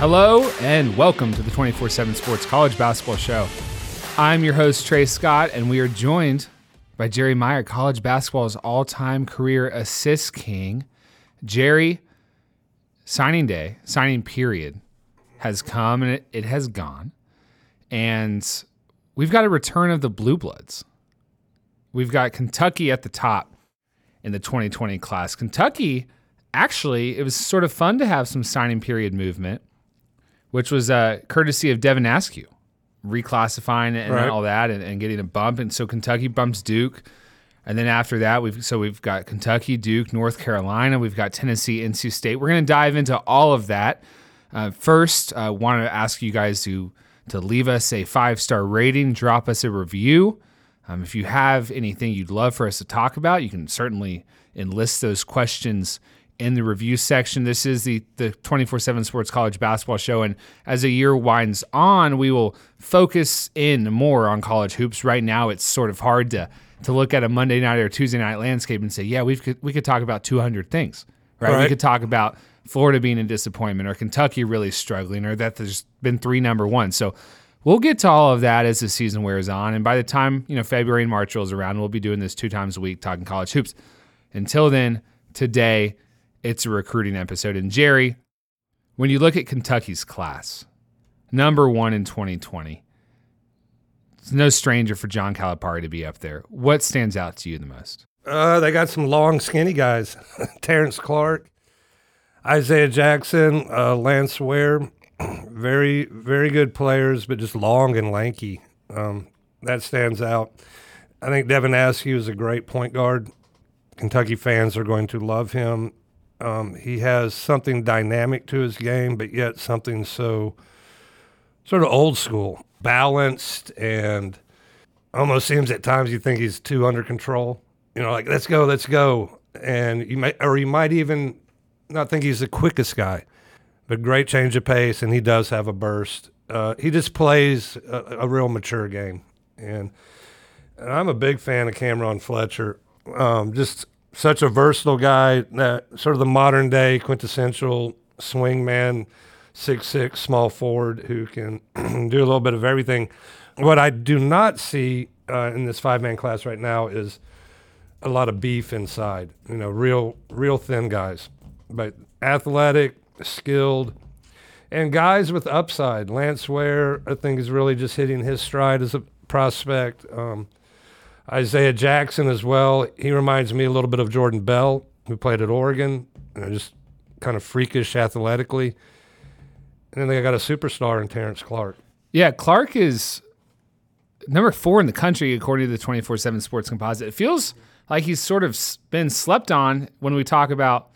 Hello and welcome to the 24 7 Sports College Basketball Show. I'm your host, Trey Scott, and we are joined by Jerry Meyer, college basketball's all time career assist king. Jerry, signing day, signing period has come and it, it has gone. And we've got a return of the Blue Bloods. We've got Kentucky at the top in the 2020 class. Kentucky, actually, it was sort of fun to have some signing period movement which was uh, courtesy of Devin Askew, reclassifying and Right. all that and, and getting a bump. And so Kentucky bumps Duke. And then after that, we've so we've got Kentucky, Duke, North Carolina, we've got Tennessee, NC State. We're going to dive into all of that. Uh, first, I uh, want to ask you guys to to leave us a five star rating, drop us a review. Um, if you have anything you'd love for us to talk about, you can certainly enlist those questions in the review section. This is the the 24/7 Sports College Basketball Show and as the year winds on, we will focus in more on college hoops. Right now, it's sort of hard to to look at a Monday night or Tuesday night landscape and say, "Yeah, we could we could talk about 200 things." Right? We could talk about Florida being a disappointment or Kentucky really struggling or that there's been three number 1. So we'll get to all of that as the season wears on. And by the time, you know, February and March rolls around, we'll be doing this two times a week talking college hoops. Until then, today it's a recruiting episode. And Jerry, when you look at Kentucky's class, number one in 2020, it's no stranger for John Calipari to be up there. What stands out to you the most? Uh, they got some long, skinny guys. Terrence Clark, Isaiah Jackson, uh, Lance Ware, very, very good players, but just long and lanky. Um, that stands out. I think Devin Askew is a great point guard. Kentucky fans are going to love him. Um, he has something dynamic to his game, but yet something so sort of old school, balanced, and almost seems at times you think he's too under control. You know, like let's go, let's go, and you might, or you might even not think he's the quickest guy, but great change of pace, and he does have a burst. Uh, he just plays a, a real mature game, and, and I'm a big fan of Cameron Fletcher. Um, just such a versatile guy, that sort of the modern day quintessential swing man, six six small forward who can do a little bit of everything. What I do not see uh, in this five man class right now is a lot of beef inside. You know, real real thin guys, but athletic, skilled, and guys with upside. Lance Ware, I think, is really just hitting his stride as a prospect. Um, Isaiah Jackson as well. He reminds me a little bit of Jordan Bell, who played at Oregon, you know, just kind of freakish athletically. And then they got a superstar in Terrence Clark. Yeah, Clark is number four in the country according to the 24 7 Sports Composite. It feels like he's sort of been slept on when we talk about.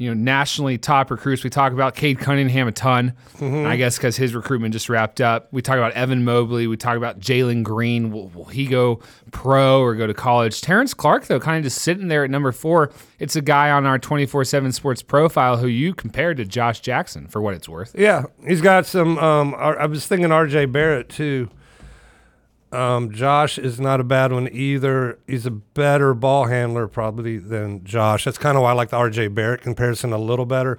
You know, nationally top recruits. We talk about Cade Cunningham a ton, I guess, because his recruitment just wrapped up. We talk about Evan Mobley. We talk about Jalen Green. Will, will he go pro or go to college? Terrence Clark, though, kind of just sitting there at number four. It's a guy on our 24 7 sports profile who you compared to Josh Jackson for what it's worth. Yeah, he's got some. Um, I was thinking R.J. Barrett too. Um, Josh is not a bad one either. He's a better ball handler probably than Josh. That's kind of why I like the R.J. Barrett comparison a little better,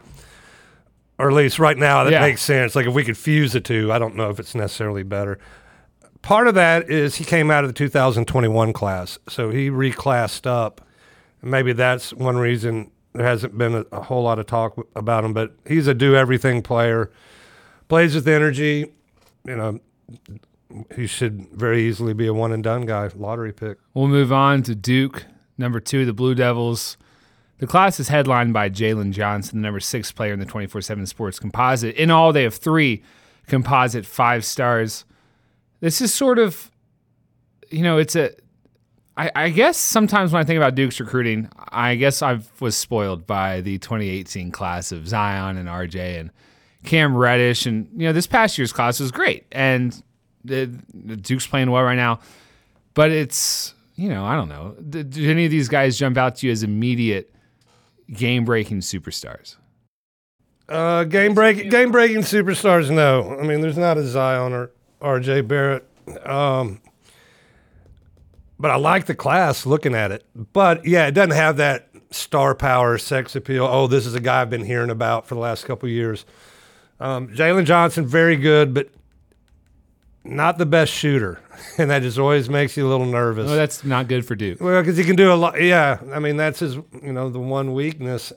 or at least right now that Yeah. makes sense. Like if we could fuse the two, I don't know if it's necessarily better. Part of that is he came out of the 2021 class, so he reclassed up. Maybe that's one reason there hasn't been a, a whole lot of talk about him. But he's a do everything player, plays with energy. You know, he should very easily be a one and done guy, lottery pick. We'll move on to Duke, number two, the Blue Devils. The class is headlined by Jalen Johnson, the number six player in the 24 7 sports composite. In all, they have three composite five stars. This is sort of, you know, it's a. I, I guess sometimes when I think about Duke's recruiting, I guess I was spoiled by the 2018 class of Zion and RJ and Cam Reddish, and you know, this past year's class was great, and the, the Duke's playing well right now. But it's you know, I don't know. Do, any of these guys jump out to you as immediate game breaking superstars? Uh, game break, game breaking superstars. No, I mean there's not a Zion or R.J. Barrett. Um, but I like the class looking at it. But yeah, it doesn't have that star power, sex appeal. Oh, this is a guy I've been hearing about for the last couple years. Um, Jalen Johnson, very good, but not the best shooter, and that just always makes you a little nervous. Oh, that's not good for Duke. Well, because he can do a lot. Yeah, I mean that's his, you know, the one weakness,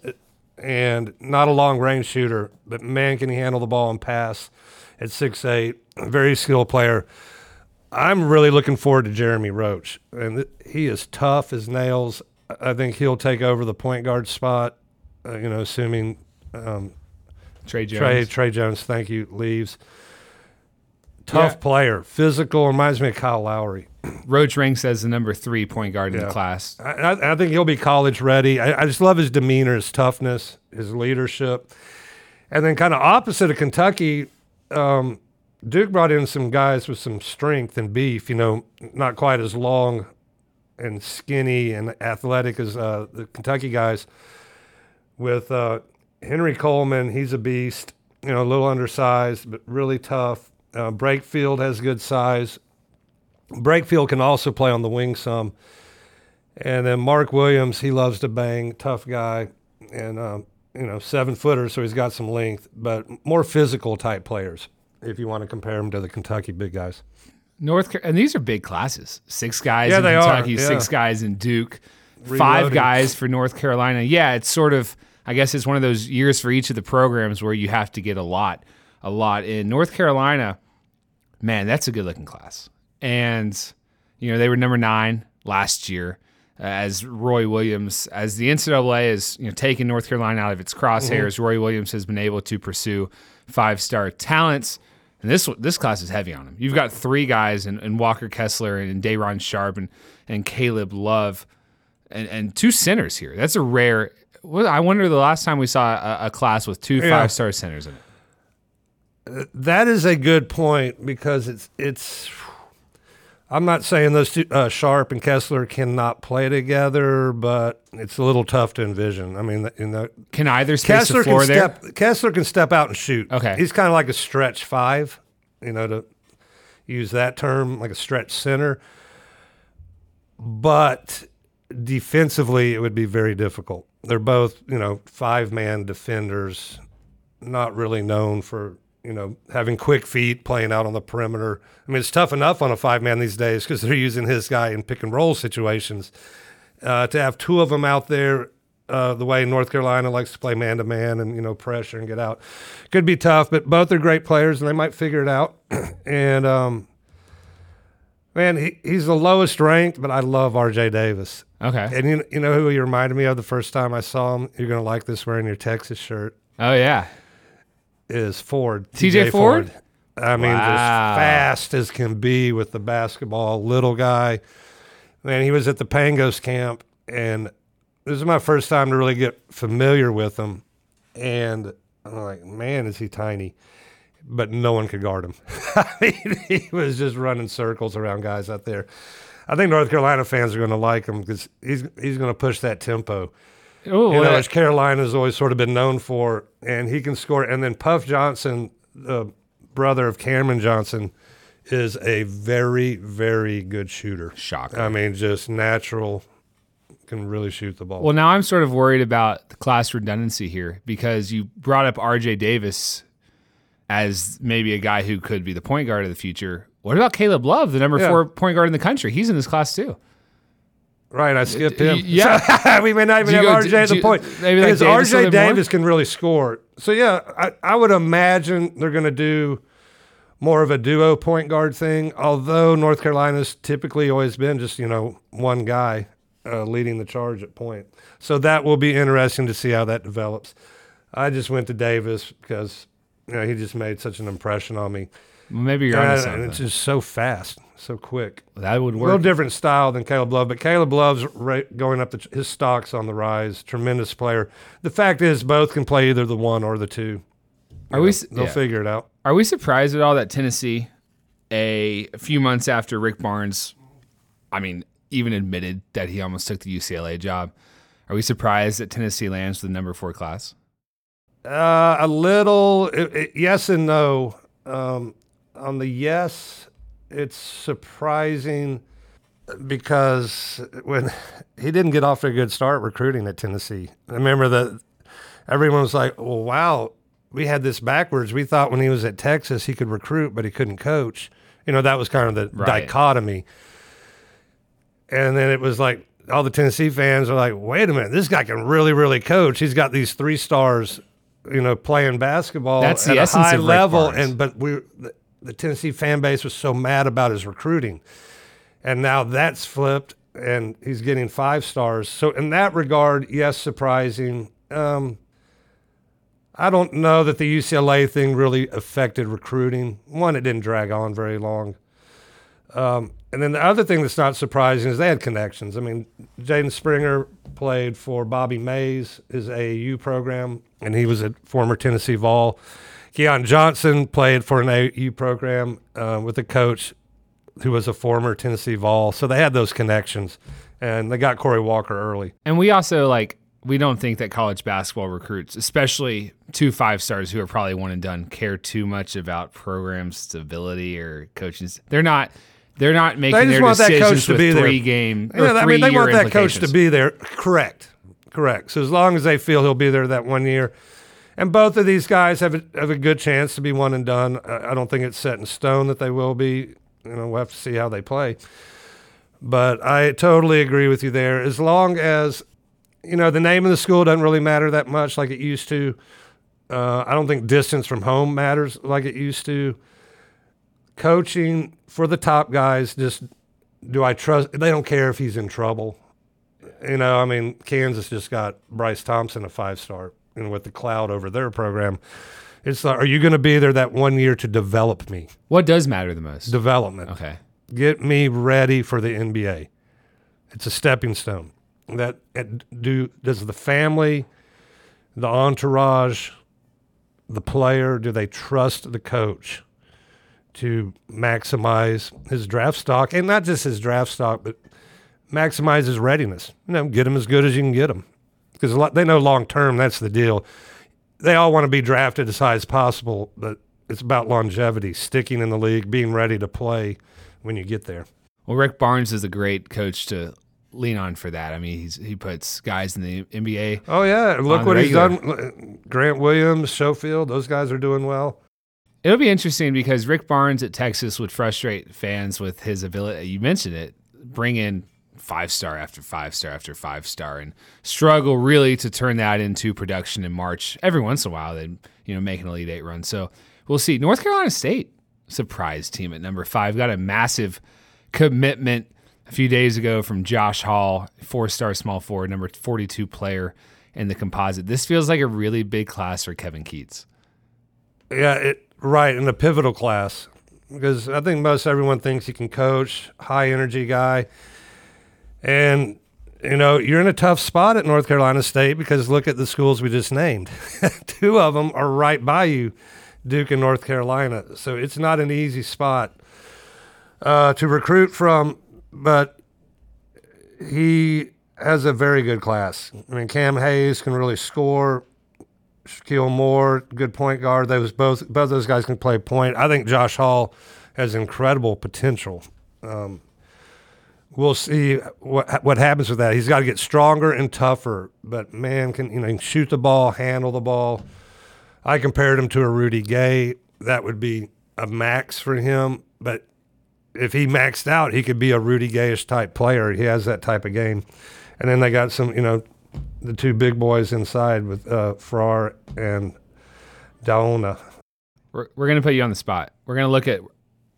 and not a long range shooter, but man, can he handle the ball and pass at six eight. Very skilled player. I'm really looking forward to Jeremy Roach, and he is tough as nails. I think he'll take over the point guard spot. Uh, you know, assuming um, Tre Jones. Trey Tre Jones, thank you, leaves. Tough Yeah. player, physical. Reminds me of Kyle Lowry. Roach ranks as the number three point guard in the class. I, I I think he'll be college ready. I, I just love his demeanor, his toughness, his leadership. And then, kind of opposite of Kentucky, um, Duke brought in some guys with some strength and beef, you know, not quite as long and skinny and athletic as uh, the Kentucky guys. With uh, Henry Coleman, he's a beast, you know, a little undersized, but really tough. Uh, Brakefield has good size. Brakefield can also play on the wing some. And then Mark Williams, he loves to bang, tough guy, and um, you know seven footer, so he's got some length, but more physical type players. If you want to compare him to the Kentucky big guys, North and these are big classes. Six guys Yeah, in Kentucky, yeah. six guys in Duke, five guys for North Carolina. Yeah, it's sort of I guess it's one of those years for each of the programs where you have to get a lot, a lot in North Carolina. Man, that's a good looking class. And you know, they were number 9 last year. uh, As Roy Williams, as the NCAA is you know taking North Carolina out of its crosshairs, Roy Williams has been able to pursue five star talents. And this this class is heavy on him. You've got three guys and, in Walker Kessler and, Day'Ron Sharpe and, and Caleb Love and, and two centers here. That's a rare. I wonder the last time we saw a, a class with two Yeah. five star centers in it. That is a good point because it's it's. I'm not saying those two, uh, Sharpe and Kessler cannot play together, but it's a little tough to envision. I mean, you know, Can either space Kessler the floor can there? step. Kessler can step out and shoot. Okay. he's kind of like a stretch five, you know, to use that term, like a stretch center. But defensively, it would be very difficult. They're both, you know, five man defenders, not really known for you know having quick feet, playing out on the perimeter. I mean, it's tough enough on a five man these days because they're using his guy in pick and roll situations. Uh, to have two of them out there uh, the way North Carolina likes to play man to man and you know pressure and get out. Could be tough, but both are great players and they might figure it out. and um, man, he, he's the lowest ranked, but I love R.J. Davis. Okay. And you you know who he reminded me of the first time I saw him? You're gonna like this wearing your Texas shirt. Oh yeah. Is Ford TJ Ford? I mean, just fast as can be with the basketball, little guy. Man, he was at the Pangos camp, and this is my first time to really get familiar with him. And I'm like, man, is he tiny? But no one could guard him. I mean, he was just running circles around guys out there. I think North Carolina fans are going to like him because he's he's going to push that tempo Oh, you know, well, as Carolina's always sort of been known for, and he can score. And then Puff Johnson, the brother of Cameron Johnson, is a very, very good shooter. Shocker. I mean, just natural, can really shoot the ball. Well, now I'm sort of worried about the class redundancy here because you brought up RJ Davis as maybe a guy who could be the point guard of the future. What about Caleb Love, the number Yeah. four point guard in the country? He's in this class too. Right, I skipped him. yeah. we may not even have go- RJ at the you- point. maybe like because Davis RJ little more? Davis can really score. So yeah, I, I would imagine they're going to do more of a duo point guard thing. Although North Carolina's typically always been just you know one guy uh, leading the charge at point. So that will be interesting to see how that develops. I just went to Davis because you know he just made such an impression on me. Maybe you're and something. it's just so fast, so quick. that would work. A little different style than Caleb Love, but Caleb Love's going up. The, his stock's on the rise. Tremendous player. The fact is, both can play either the one or the two. Are we? s- They'll yeah. figure it out. Are we surprised at all that Tennessee, a, a few months after Rick Barnes, I mean, even admitted that he almost took the UCLA job, are we surprised that Tennessee lands the number four class? Uh, a little, it, it- yes and no. Um, on the yes, it's surprising because when he didn't get off to a good start recruiting at Tennessee. I remember that everyone was like, "Well, wow, we had this backwards. We thought when he was at Texas he could recruit, but he couldn't coach." You know, that was kind of the Right. dichotomy. And then it was like all the Tennessee fans are like, "Wait a minute, this guy can really, really coach. He's got these three stars, you know, playing basketball That's at a high level." Barnes. And but we, the, the Tennessee fan base was so mad about his recruiting, and now that's flipped, and he's getting five stars. So in that regard, yes, surprising. Um, I don't know that the UCLA thing really affected recruiting. One, it didn't drag on very long. Um, and then the other thing that's not surprising is they had connections. I mean, Jaden Springer played for Bobby Maze, his AAU program, and he was a former Tennessee Vol. Keon Johnson played for an AU program uh, with a coach who was a former Tennessee Vol. So they had those connections, and they got Corey Walker early. And we also like we don't think that college basketball recruits, especially two five stars who are probably one and done, care too much about program stability or coaching. They're not. They're not making just their want that decisions coach to with be there. three game Yeah, I mean, they want that coach to be there. Correct, correct. So as long as they feel he'll be there that one year, and both of these guys have a, have a good chance to be one and done. I, I don't think it's set in stone that they will be. You know, we'll have to see how they play. But I totally agree with you there. As long as you know the name of the school doesn't really matter that much like it used to. Uh, I don't think distance from home matters like it used to. Coaching for the top guys, just do I trust? They don't care if he's in trouble. You know, I mean, Kansas just got Bryce Thompson a five star, and with the cloud over their program, it's like, are you going to be there that one year to develop me? What does matter the most? Development. okay. Get me ready for the NBA. It's a stepping stone. That do does the family, the entourage, the player, do they trust the coach to maximize his draft stock and not just his draft stock, but maximize his readiness? You know, get him as good as you can get him because they know long term that's the deal. They all want to be drafted as high as possible, but it's about longevity, sticking in the league, being ready to play when you get there. Well, Rick Barnes is a great coach to lean on for that. I mean, he's, he puts guys in the NBA. Oh yeah, look what he's done. Grant Williams, Schofield, those guys are doing well. It'll be interesting because Rick Barnes at Texas would frustrate fans with his ability. You mentioned it, bring in five star after five star after five star, and struggle really to turn that into production in March. Every once in a while, they you know make an Elite Eight run. So we'll see. North Carolina State surprise team at number five got a massive commitment a few days ago from Josh Hall, four star small forward, number forty two player in the composite. This feels like a really big class for Kevin Keatts. Yeah, it right in a pivotal class because I think most everyone thinks he can coach, high energy guy, and you know you're in a tough spot at North Carolina State because look at the schools we just named. Two of them are right by you, Duke and North Carolina. So it's not an easy spot uh, to recruit from, but he has a very good class. I mean, Cam Hayes can really score. Shakeel Moore, good point guard. Those both both those guys can play point. I think Josh Hall has incredible potential. Um, we'll see what what happens with that. He's got to get stronger and tougher. But man, can you know can shoot the ball, handle the ball. I compared him to a Rudy Gay. That would be a max for him. But if he maxed out, he could be a Rudy Gayish type player. He has that type of game. And then they got some, you know, the two big boys inside with uh, Farrar and Dowuona. We're, we're going to put you on the spot. We're going to look at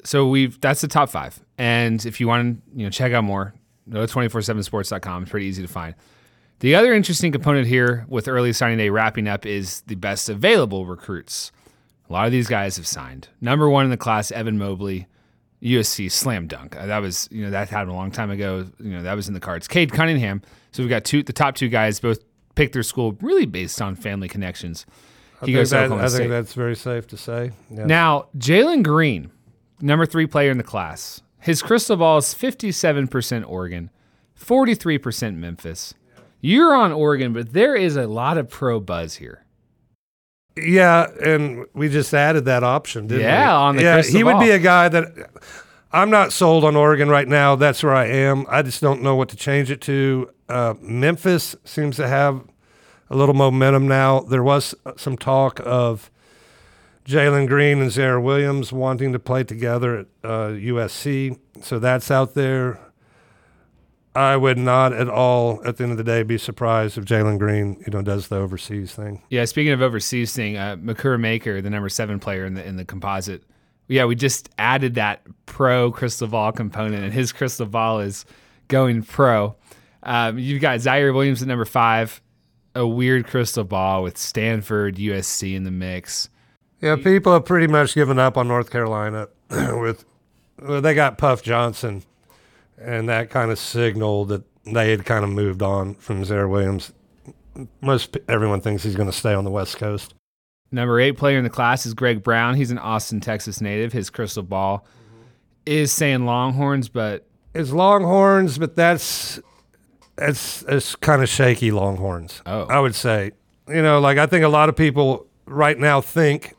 so we've that's the top five. And if you want to, you know, check out more, go to 247sports.com. It's pretty easy to find. The other interesting component here with early signing day wrapping up is the best available recruits. A lot of these guys have signed. Number one in the class, Evan Mobley, USC slam dunk. Uh, That was you know that happened a long time ago. You know that was in the cards. Cade Cunningham. So we've got two the top two guys both picked their school really based on family connections. I He think, goes that- I State. think that's very safe to say. Yeah. Now, Jalen Green, number three player in the class. His crystal ball is 57% Oregon, 43% Memphis. You're on Oregon, but there is a lot of pro buzz here. Yeah, and we just added that option, didn't we? Yeah, on the yeah, crystal he would be a guy that I'm not sold on Oregon right now. That's where I am. I just don't know what to change it to. Uh, Memphis seems to have a little momentum now. There was some talk of Jalen Green and Ziaire Williams wanting to play together at uh, USC, so that's out there. I would not at all, at the end of the day, be surprised if Jalen Green, you know, does the overseas thing. Yeah, speaking of overseas thing, uh, Makur Maker, the number seven player in the in the composite. Yeah, we just added that pro crystal ball component, and his crystal ball is going pro. Um, you've got Ziaire Williams at number five, a weird crystal ball with Stanford, USC in the mix. Yeah, people have pretty much given up on North Carolina with well, they got Puff Johnson, and that kind of signaled that they had kind of moved on from Ziaire Williams. Most everyone thinks he's going to stay on the West Coast. Number eight player in the class is Greg Brown. He's an Austin, Texas native. His crystal ball is saying Longhorns, but It's Longhorns, but that's it's it's kind of shaky Longhorns. Oh. I would say, you know, like I think a lot of people right now think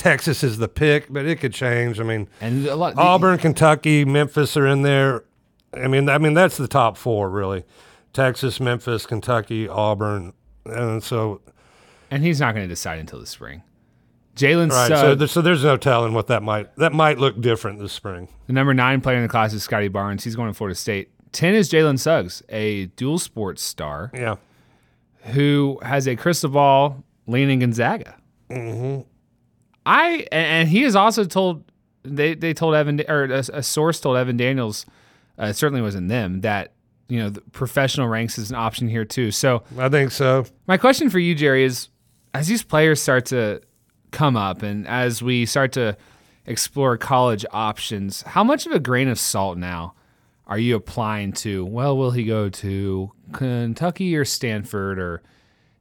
Texas is the pick, but it could change. I mean, and a lot Auburn, Kentucky, Memphis are in there. I mean, I mean that's the top four really: Texas, Memphis, Kentucky, Auburn, and so and he's not going to decide until the spring. Jalen right. So, there, so there's no telling what that might that might look different this spring. the number nine player in the class is Scotty Barnes. He's going to Florida State. Ten is Jalen Suggs, a dual sports star Yeah, who has a crystal ball leaning Gonzaga. Mm-hmm. I and, he has also told they they told Evan or a, a source told Evan Daniels, uh, certainly wasn't them that you know the professional ranks is an option here too. So I think so. my question for you, Jerry, is as these players start to come up and as we start to explore college options, how much of a grain of salt now are you applying to, well, will he go to Kentucky or Stanford or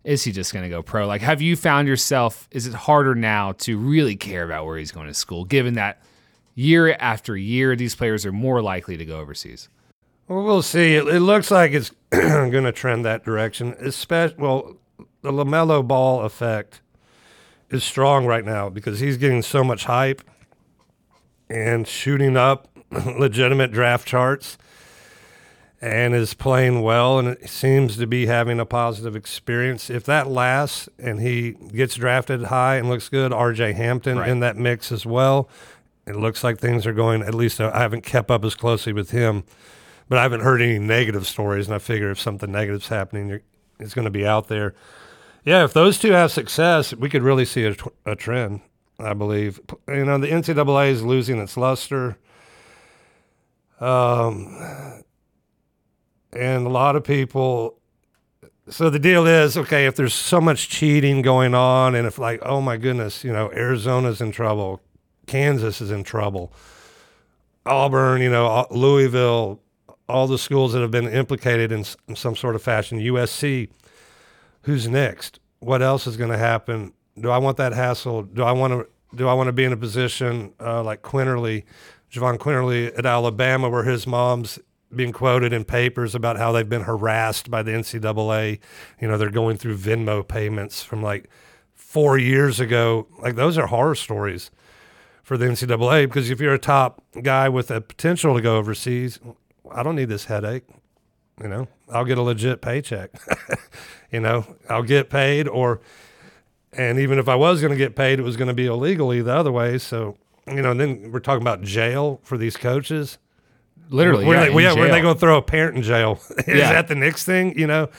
is he just going to go pro? Like, have you found yourself, is it harder now to really care about where he's going to school, given that year after year, these players are more likely to go overseas? Well, we'll see. It, it looks like it's going to trend that direction. Especially, well, the LaMelo Ball effect is strong right now because he's getting so much hype and shooting up legitimate draft charts and is playing well and it seems to be having a positive experience. If that lasts and he gets drafted high and looks good, RJ Hampton Right. in that mix as well. It looks like things are going. At least I haven't kept up as closely with him, but I haven't heard any negative stories. And I figure if something negative's happening, you're- it's going to be out there. Yeah, if those two have success, we could really see a, a trend. I believe. You know, the NCAA is losing its luster. Um, and a lot of people. So the deal is okay if there's so much cheating going on, and if like, oh my goodness, you know, Arizona's in trouble, Kansas is in trouble, Auburn, you know, Louisville, all the schools that have been implicated in, some sort of fashion, USC, who's next? What else is going to happen? Do I want that hassle? Do I want to? Do I want to be in a position uh, like Quinterly, Javon Quinterly at Alabama, where his mom's being quoted in papers about how they've been harassed by the NCAA? You know, they're going through Venmo payments from like four years ago. Like those are horror stories for the NCAA because if you're a top guy with a potential to go overseas, I don't need this headache. You know, I'll get a legit paycheck. you know, I'll get paid or and even if I was going to get paid, it was going to be illegally the other way. So, you know, and then we're talking about jail for these coaches. Literally, Were yeah, they, in yeah, were they going to throw a parent in jail? Is Yeah. that the next thing? You know,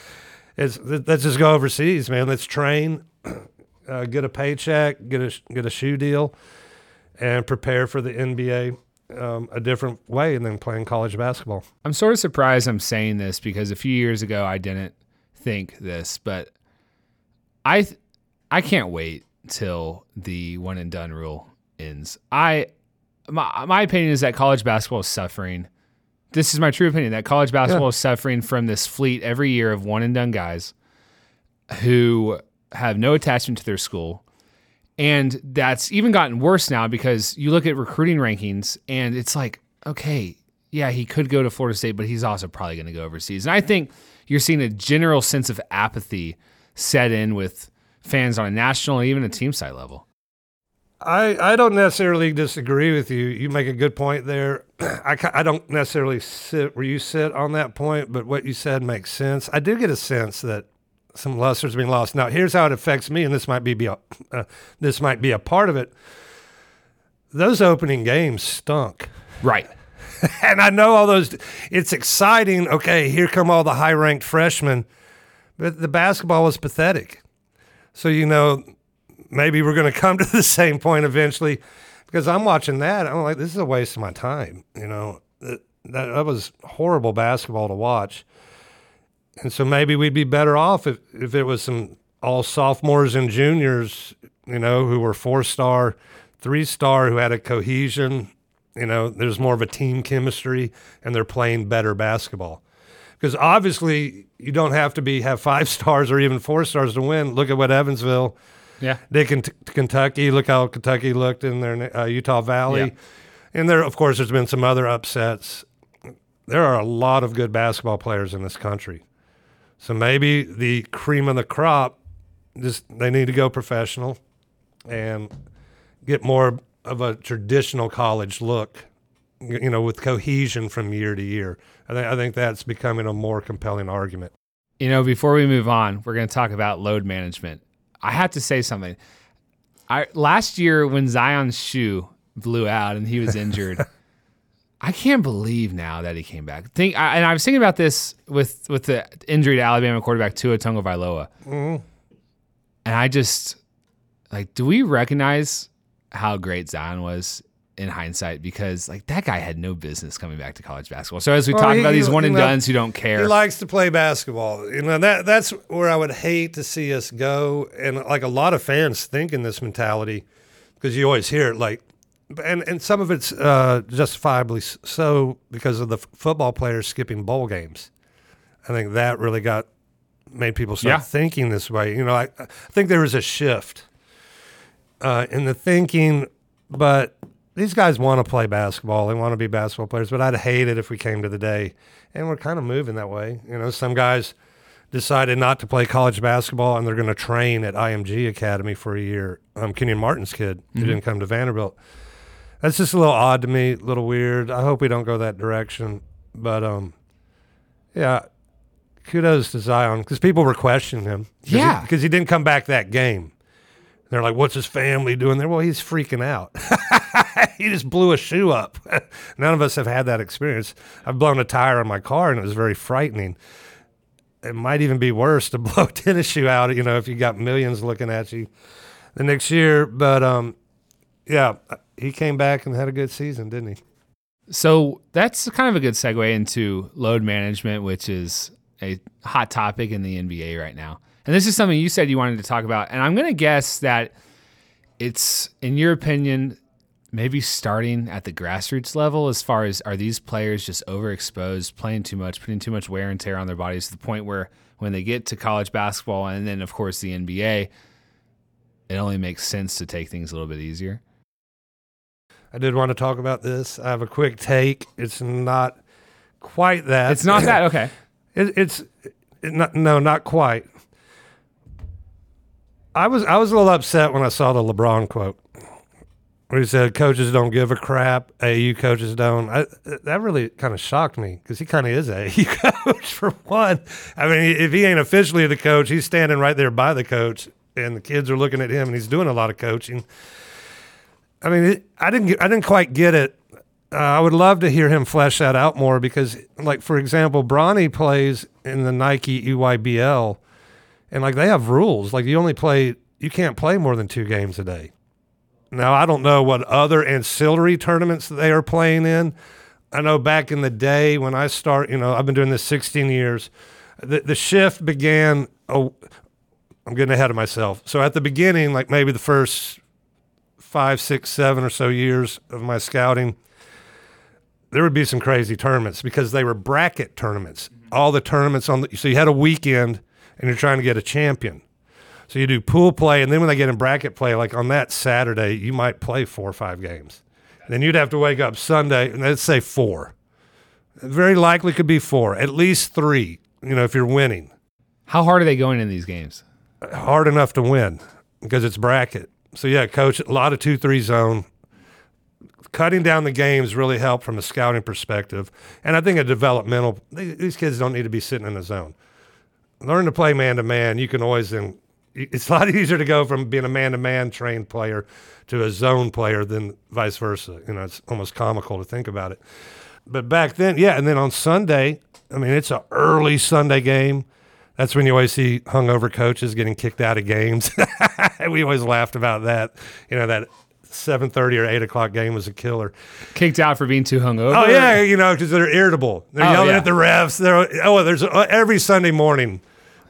it's let's just go overseas, man. Let's train, uh, get a paycheck, get a get a shoe deal, and prepare for the NBA um, a different way than playing college basketball. I'm sort of surprised I'm saying this because a few years ago I didn't think this, but I th- I can't wait till the one and done rule ends. I my my opinion is that college basketball is suffering. This is my true opinion that college basketball is suffering from this fleet every year of one and done guys who have no attachment to their school. And that's even gotten worse now because you look at recruiting rankings and it's like, okay, yeah, he could go to Florida State, but he's also probably going to go overseas. And I think you're seeing a general sense of apathy set in with fans on a national, and even a team side level. I, I don't necessarily disagree with you. You make a good point there. I, I don't necessarily sit where you sit on that point, but what you said makes sense. I do get a sense that some luster's being lost. Now, here's how it affects me, and this might be, be a, uh, this might be a part of it. Those opening games stunk. Right. and I know all those. It's exciting. Okay, here come all the high ranked freshmen, but the basketball was pathetic. So you know, maybe we're going to come to the same point eventually, because I'm watching that. I'm like, this is a waste of my time. You know, that that was horrible basketball to watch. And so maybe we'd be better off if, if it was some all sophomores and juniors, you know, who were four star, three star, who had a cohesion. You know, there's more of a team chemistry and they're playing better basketball. Because obviously you don't have to be have five stars or even four stars to win. Look at what Evansville yeah. did in Kentucky. Look how Kentucky looked in their uh, Utah Valley. Yeah. And there, of course, there's been some other upsets. There are a lot of good basketball players in this country. So maybe the cream of the crop, just they need to go professional and get more of a traditional college look, you know, with cohesion from year to year. I, th- I think that's becoming a more compelling argument. You know, before we move on, we're going to talk about load management. I have to say something. I last year when Zion's shoe blew out and he was injured. I can't believe now that he came back. Think, I, and I was thinking about this with with the injury to Alabama quarterback Tua Tagovailoa, mm-hmm. and I just like, do we recognize how great Zion was in hindsight? Because like that guy had no business coming back to college basketball. So as we well, talk he, about these one and duns who don't care, he likes to play basketball. You know that that's where I would hate to see us go, and like a lot of fans think in this mentality because you always hear it like and and some of it's uh, justifiably so because of the f- football players skipping bowl games. I think that really got made people start yeah. thinking this way. You know, I, I think there was a shift uh, in the thinking, but these guys want to play basketball. They want to be basketball players. But I'd hate it if we came to the day, and we're kind of moving that way. You know, some guys decided not to play college basketball and they're going to train at IMG Academy for a year. Um, Kenyon Martin's kid mm-hmm. who didn't come to Vanderbilt that's just a little odd to me, a little weird. I hope we don't go that direction. But um, yeah, kudos to Zion because people were questioning him. Cause yeah, because he, he, didn't come back that game. They're like, "What's his family doing there?" Well, he's freaking out. he just blew a shoe up. None of us have had that experience. I've blown a tire on my car, and it was very frightening. It might even be worse to blow a tennis shoe out. You know, if you got millions looking at you the next year. But um, yeah, he came back and had a good season, didn't he? So that's kind of a good segue into load management, which is a hot topic in the NBA right now. And this is something you said you wanted to talk about. And I'm going to guess that it's, in your opinion, maybe starting at the grassroots level as far as are these players just overexposed, playing too much, putting too much wear and tear on their bodies to the point where when they get to college basketball and then, of course, the NBA, it only makes sense to take things a little bit easier? I did want to talk about this. I have a quick take. It's not quite that. It's not that. Okay. it, it's it not, no, not quite. I was I was a little upset when I saw the LeBron quote he said coaches don't give a crap, AU coaches don't. I, that really kind of shocked me because he kind of is a AU coach for one. I mean, if he ain't officially the coach, he's standing right there by the coach, and the kids are looking at him, and he's doing a lot of coaching. I mean, I didn't get, I didn't quite get it. Uh, I would love to hear him flesh that out more because, like for example, Bronny plays in the Nike EYBL, and like they have rules. Like you only play, you can't play more than two games a day. Now I don't know what other ancillary tournaments they are playing in. I know back in the day when I start, you know, I've been doing this 16 years. The the shift began. Oh, I'm getting ahead of myself. So at the beginning, like maybe the first five, six, seven or so years of my scouting, there would be some crazy tournaments because they were bracket tournaments. Mm-hmm. All the tournaments on the so you had a weekend and you're trying to get a champion. So you do pool play, and then when they get in bracket play, like on that Saturday, you might play four or five games. Then you'd have to wake up Sunday, and let's say four. Very likely could be four, at least three. You know, if you're winning, How hard are they going in these games? hard enough to win because it's bracket. So yeah, coach, a lot of two three zone. Cutting down the games really helped from a scouting perspective, and I think a developmental. These kids don't need to be sitting in the zone. Learn to play man to man. You can always then. It's a lot easier to go from being a man to man trained player to a zone player than vice versa. You know, it's almost comical to think about it. But back then, yeah, and then on Sunday, I mean, it's an early Sunday game. That's when you always see hungover coaches getting kicked out of games. we always laughed about that. You know, that seven thirty or eight o'clock game was a killer. Kicked out for being too hungover? Oh yeah, you know, because they're irritable. They're Oh, yelling yeah. at the refs. They're oh, there's uh, every Sunday morning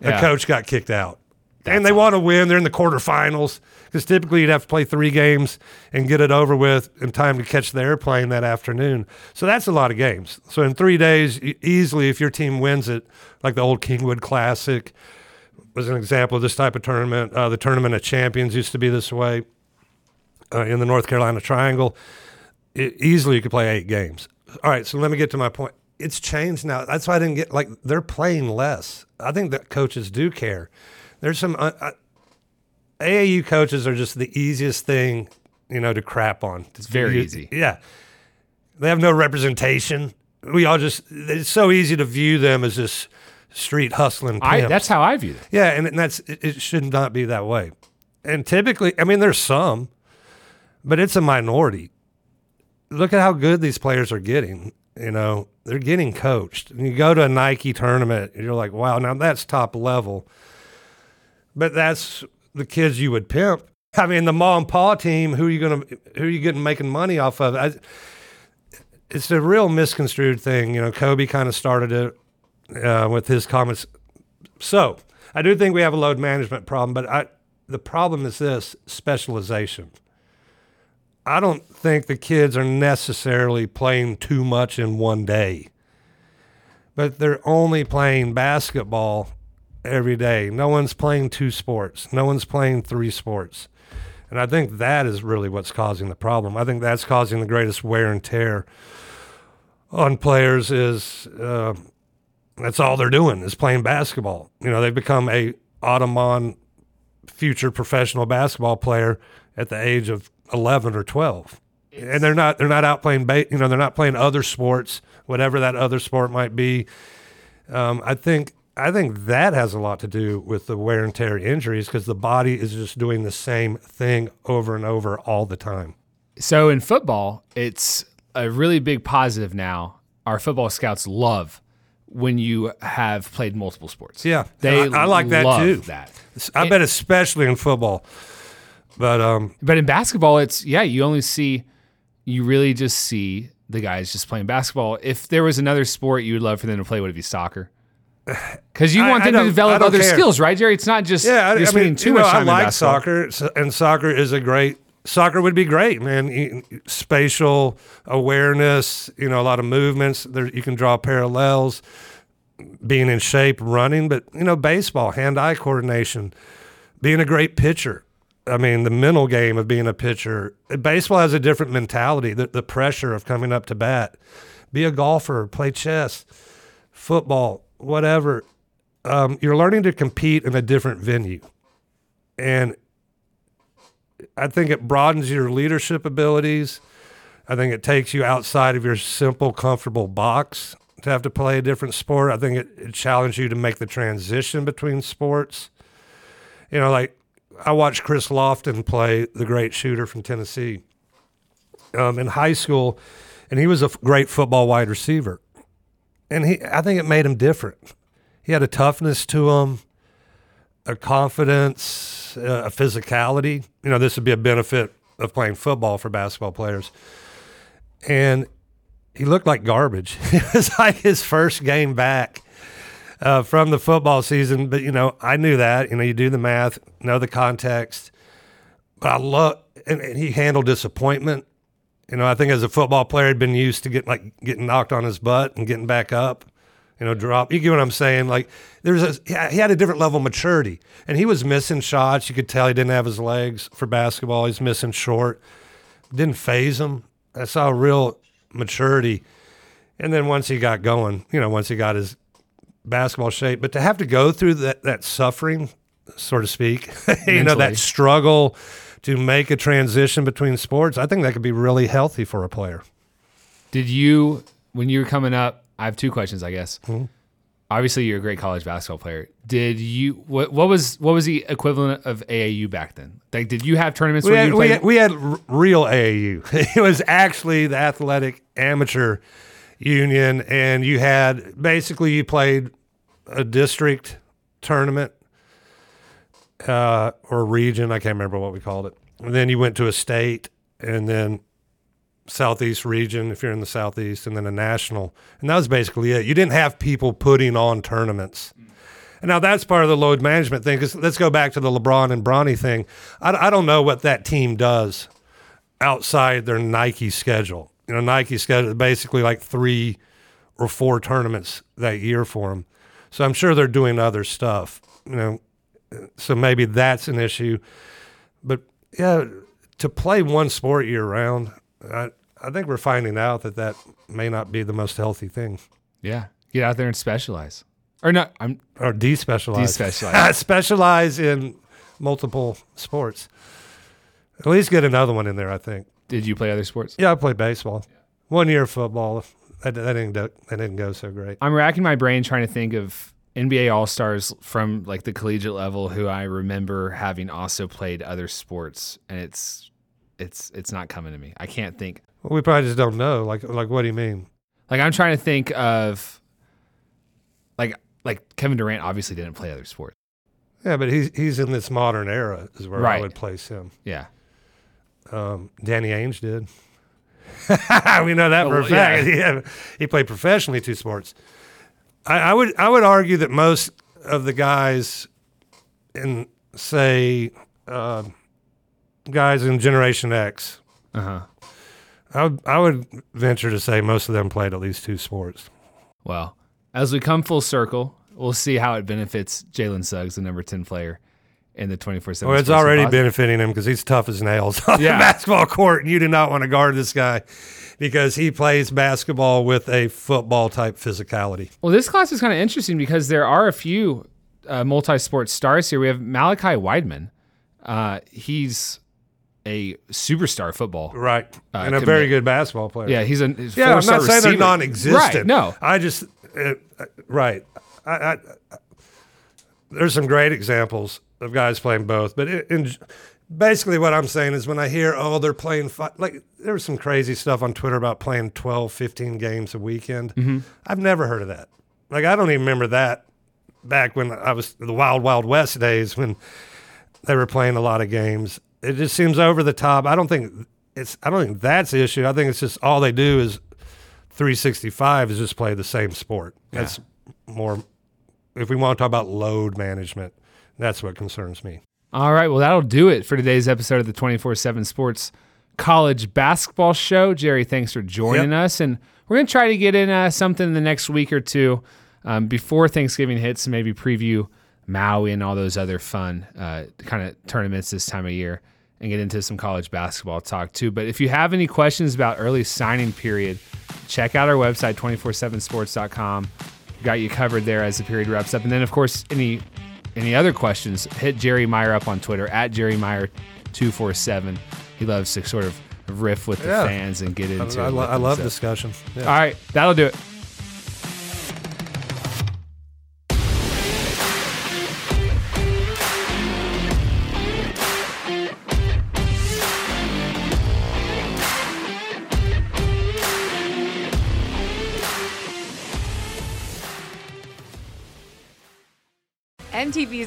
a Yeah. coach got kicked out, and they want to win. They're in the quarterfinals because typically you'd have to play three games and get it over with in time to catch the airplane that afternoon. So that's a lot of games. So in three days, easily, if your team wins it, like the old Kingwood Classic was an example of this type of tournament. Uh, the Tournament of Champions used to be this way uh, in the North Carolina Triangle. It, easily, you could play eight games. All right, so let me get to my point. It's changed now. That's why I didn't get like they're playing less. I think that coaches do care. There's some uh, uh, AAU coaches are just the easiest thing, you know, to crap on. It's very easy. Yeah, they have no representation. We all just it's so easy to view them as this street hustling. I, that's how I view them. Yeah, and, and that's it, it should not be that way. And typically, I mean, there's some, but it's a minority. Look at how good these players are getting. You know, they're getting coached. And you go to a Nike tournament, and you're like, wow, now that's top level. But that's the kids you would pimp. I mean, the mom and pa team. Who are you gonna? Who are you getting making money off of? I, it's a real misconstrued thing. You know, Kobe kind of started it uh, with his comments. So I do think we have a load management problem, but I, the problem is this specialization. I don't think the kids are necessarily playing too much in one day, but they're only playing basketball every day. No one's playing two sports, no one's playing three sports. And I think that is really what's causing the problem. I think that's causing the greatest wear and tear on players is uh, that's all they're doing is playing basketball. You know, they've become a Ottoman future professional basketball player at the age of 11 or 12. and they're not they're not out playing ba- you know they're not playing other sports whatever that other sport might be. Um, I think I think that has a lot to do with the wear and tear injuries because the body is just doing the same thing over and over all the time. So in football, it's a really big positive now. Our football scouts love when you have played multiple sports. Yeah, They I, I like that too. That. I bet especially in football. But um, But in basketball, it's yeah, you only see, you really just see the guys just playing basketball. If there was another sport you would love for them to play, would it be soccer? Because you want I them to develop other care. skills, right, Jerry? It's not just yeah, I, you're I mean, too you know, much time I like soccer, and soccer is a great. Soccer would be great, man. Spatial awareness, you know, a lot of movements. There, you can draw parallels. Being in shape, running, but you know, baseball, hand-eye coordination, being a great pitcher. I mean, the mental game of being a pitcher. Baseball has a different mentality. The, the pressure of coming up to bat. Be a golfer, play chess, football, whatever. Um, you're learning to compete in a different venue, and I think it broadens your leadership abilities. I think it takes you outside of your simple, comfortable box to have to play a different sport. I think it, it challenges you to make the transition between sports. You know, like I watched Chris Lofton play, the great shooter from Tennessee, um, in high school, and he was a f- great football wide receiver. And he, I think it made him different. He had a toughness to him, a confidence, uh, a physicality. You know, this would be a benefit of playing football for basketball players. And he looked like garbage. It was like his first game back. uh, from the football season. But you know, I knew that. You know, you do the math, know the context. But I love, and, and he handled disappointment. You know, I think as a football player, he'd been used to getting like getting knocked on his butt and getting back up. You know, drop. You get what I'm saying? Like there's a he had a different level of maturity, and he was missing shots. You could tell he didn't have his legs for basketball. He's missing short. Didn't phase him. I saw a real maturity. And then once he got going, you know, once he got his basketball shape, but to have to go through that that suffering, so to speak, you know, that struggle to make a transition between sports, I think that could be really healthy for a player. Did you, when you were coming up, I have two questions, I guess. Mm-hmm. Obviously, you're a great college basketball player. Did you what? What was what was the equivalent of AAU back then? Like, did you have tournaments We where had, you we, had, we had r- real AAU. It was actually the athletic amateur union, and you had basically you played a district tournament uh, or region. I can't remember what we called it. And then you went to a state, and then southeast region if you're in the southeast, and then a national. And that was basically it. You didn't have people putting on tournaments. And now that's part of the load management thing. Because let's go back to the LeBron and Bronny thing. I, I don't know what that team does outside their Nike schedule. You know, Nike schedule basically like three or four tournaments that year for them. So I'm sure they're doing other stuff. You know, so maybe that's an issue. But yeah, to play one sport year round, I, I think we're finding out that that may not be the most healthy thing. yeah, get out there and specialize. Or not? I'm Or despecialize. Despecialize. Specialize in multiple sports. At least get another one in there, I think. Did you play other sports? Yeah, I played baseball. One year of football. That, that, didn't, go- that didn't go so great. I'm racking my brain trying to think of NBA All Stars from like the collegiate level who I remember having also played other sports, and it's it's it's not coming to me. I can't think. We probably just don't know. Like, like what do you mean? Like I'm trying to think of like like Kevin Durant obviously didn't play other sports. Yeah, but he's he's in this modern era is where I would place him. Yeah. Um, Danny Ainge did. we know that for a Oh, yeah. fact. Yeah, he played professionally two sports. I, I would I would argue that most of the guys in say uh, guys in Generation X, Uh huh. I would I would venture to say most of them played at least two sports. Well, as we come full circle, we'll see how it benefits Jalen Suggs, the number ten player in the twenty four seven. Well, it's already benefiting him because he's tough as nails on Yeah. the basketball court, and you do not want to guard this guy because he plays basketball with a football type physicality. Well, this class is kind of interesting because there are a few uh, multi-sport stars here. We have Malachi Wideman. Uh, he's a superstar football. Right. Uh, and a commit. very good basketball player. Yeah, he's a he's Yeah, I'm not saying they're non existent. Right? No, I just, uh, uh, right. I, I, there's some great examples of guys playing both. But in, in, basically, what I'm saying is when I hear, oh, they're playing, fi-, like, there was some crazy stuff on Twitter about playing 12, 15 games a weekend. Mm-hmm. I've never heard of that. Like, I don't even remember that back when I was the Wild Wild West days when they were playing a lot of games. It just seems over the top. I don't think it's. I don't think that's the issue. I think it's just all they do is 365 is just play the same sport. That's more. If we want to talk about load management, that's what concerns me. All right, well, that'll do it for today's episode of the 24 7 Sports College Basketball Show. Jerry, thanks for joining us. And we're going to try to get in uh, something in the next week or two um, before Thanksgiving hits, and maybe preview Maui and all those other fun uh, kind of tournaments this time of year and get into some college basketball talk too. But if you have any questions about early signing period, check out our website, 247sports.com. We got you covered there as the period wraps up. And then, of course, any any other questions, hit Jerry Meyer up on Twitter at Jerry Meyer247. He loves to sort of riff with the Yeah. fans and get into I, it. I love so. discussion. Yeah. All right, that'll do it.